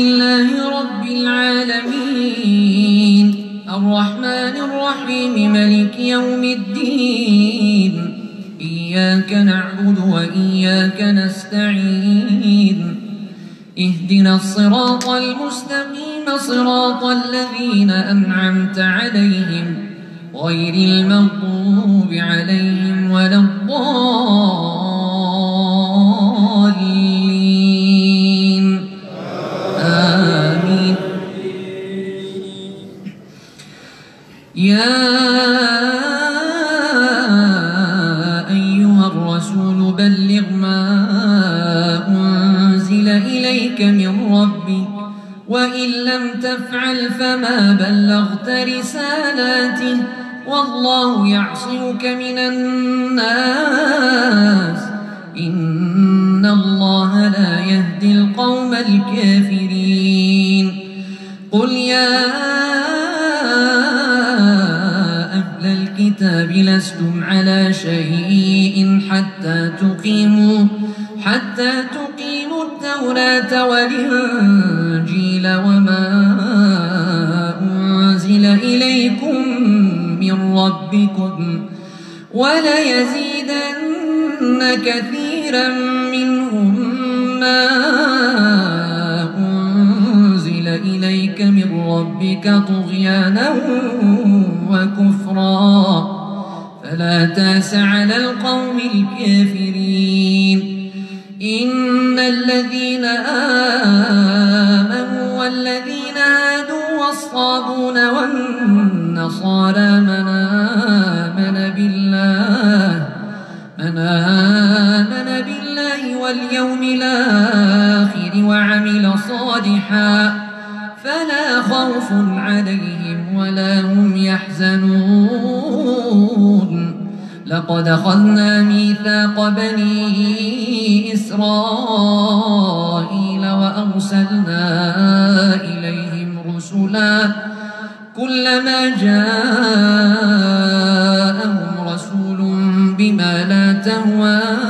لله رب العالمين. الرحمن الرحيم ملك يوم الدين. إياك نعبد وإياك نستعين. اهدنا الصراط المستقيم صراط الذين أنعمت عليهم غير المغضوب عليهم ولا الضالين. تفعل فما بلغت رسالاته والله يعصمك من الناس. إن الله لا يهدي القوم الكافرين. قل يا أهل الكتاب لستم على شيء حتى تقيموا حتى تقيموا التوراة والإنجيل وما ربكم وليزيدن كثيرا منهم ما أنزل إليك من ربك طغيانا وكفرا. فلا تأس على القوم الكافرين. إن الذين آمنوا والذين هادوا والصابون والنصارى واليوم الآخر وعمل صالحا فلا خوف عليهم ولا هم يحزنون. لقد أخذنا ميثاق بني إسرائيل وأرسلنا إليهم رسلا كلما جاءهم رسول بما لا تهوى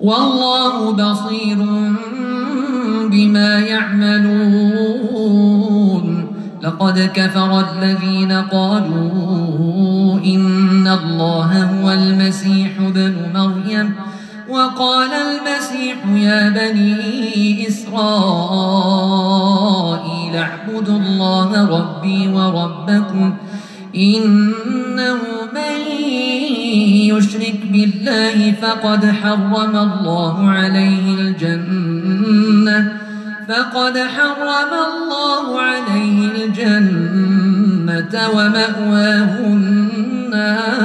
والله بصير بما يعملون. لقد كفر الذين قالوا إن الله هو المسيح ابن مريم. وقال المسيح يا بني إسرائيل اعبدوا الله ربي وربكم إنه من يشرك بالله فقد حرم الله عليه الجنة فقد حرم الله عليه الجنة ومأواه النار.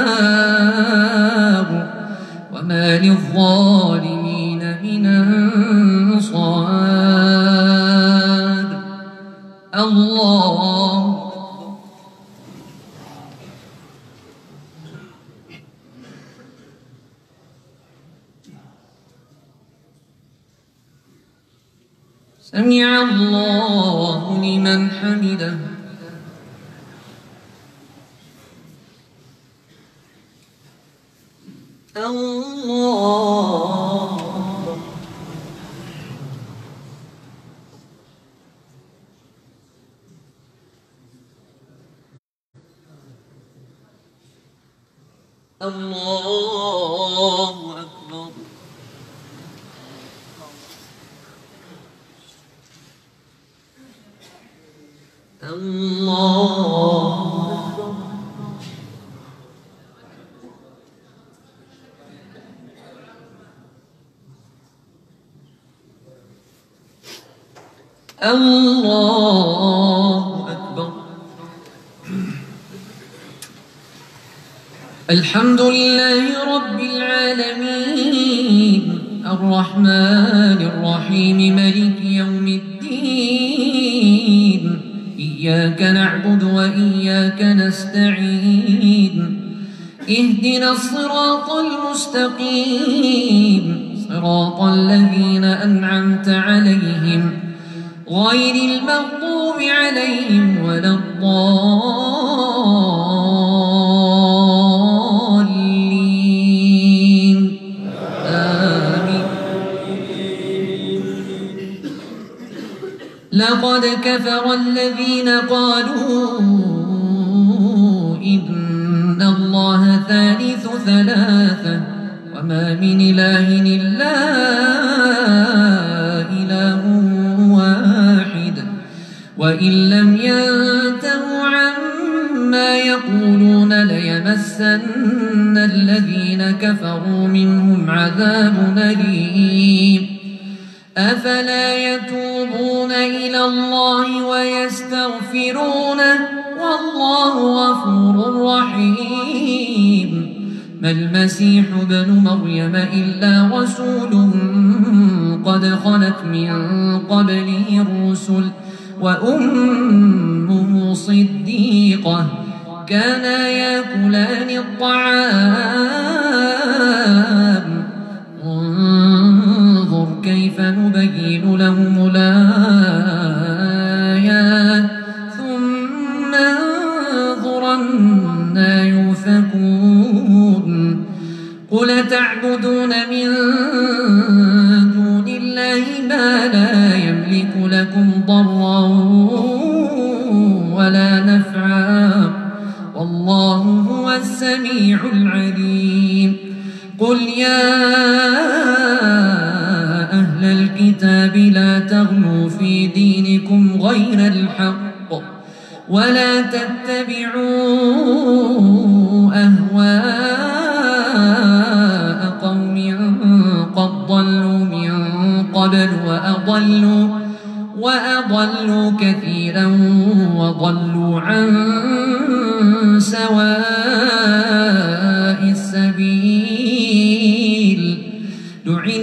وما للظالمين من الله لمن حمده. الله. الله أكبر الله الله أكبر. الحمد لله رب العالمين. الرحمن الرحيم. ملك يوم الدين. إياك نعبد وإياك نستعين. اهدنا الصراط المستقيم. صراط الذين أنعمت عليهم. غير المغضوب عليهم ولا الضالين. آمين. لقد كفر الذين قالوا إن الله ثالث ثلاثة وما من إله إلا وإن لم ينتهوا عما يقولون ليمسن الذين كفروا منهم عذاب أليم أفلا يتوبون إلى الله ويستغفرونه والله غفور رحيم ما المسيح ابن مريم إلا رسول قد خلت من قبله الرسل وأمه صديقة كانا يأكلان الطعام. لكم ضرا ولا نفعا والله هو السميع العليم. قل يا أهل الكتاب لا تغلوا في دينكم غير الحق ولا تتبعوا أهواء قوم قد ضلوا من قبل وأضلوا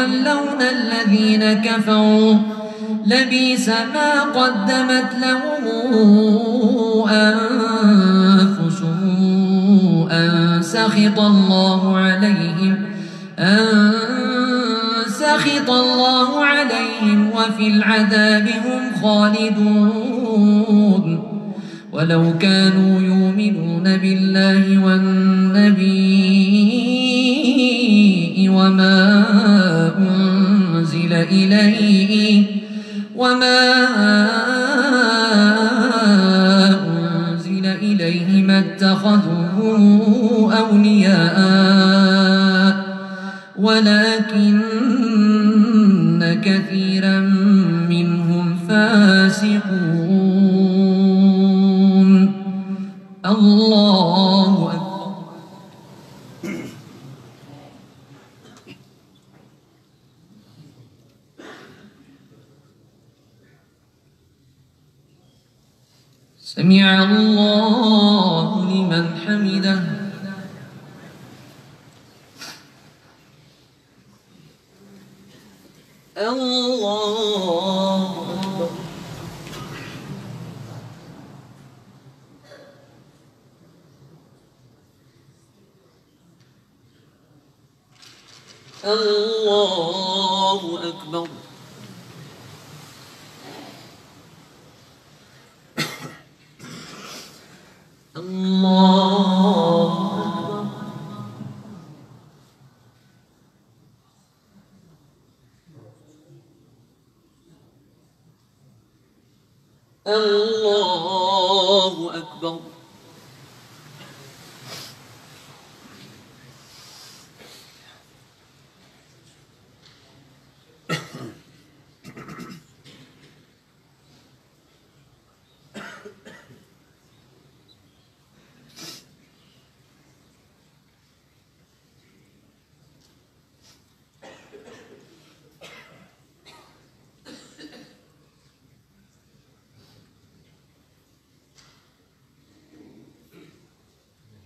يتولون الذين كفروا لبيس ما قدمت لهم أنفسهم أن سخط الله عليهم أن سخط الله عليهم وفي العذاب هم خالدون. ولو كانوا يؤمنون بالله والنبي وما أنزل إليه وما أنزل إليه ما اتخذوه أولياء ولكن كثيرا منهم فاسقون. الله أكبر سمع الله لمن الله أكبر. الله الله أكبر.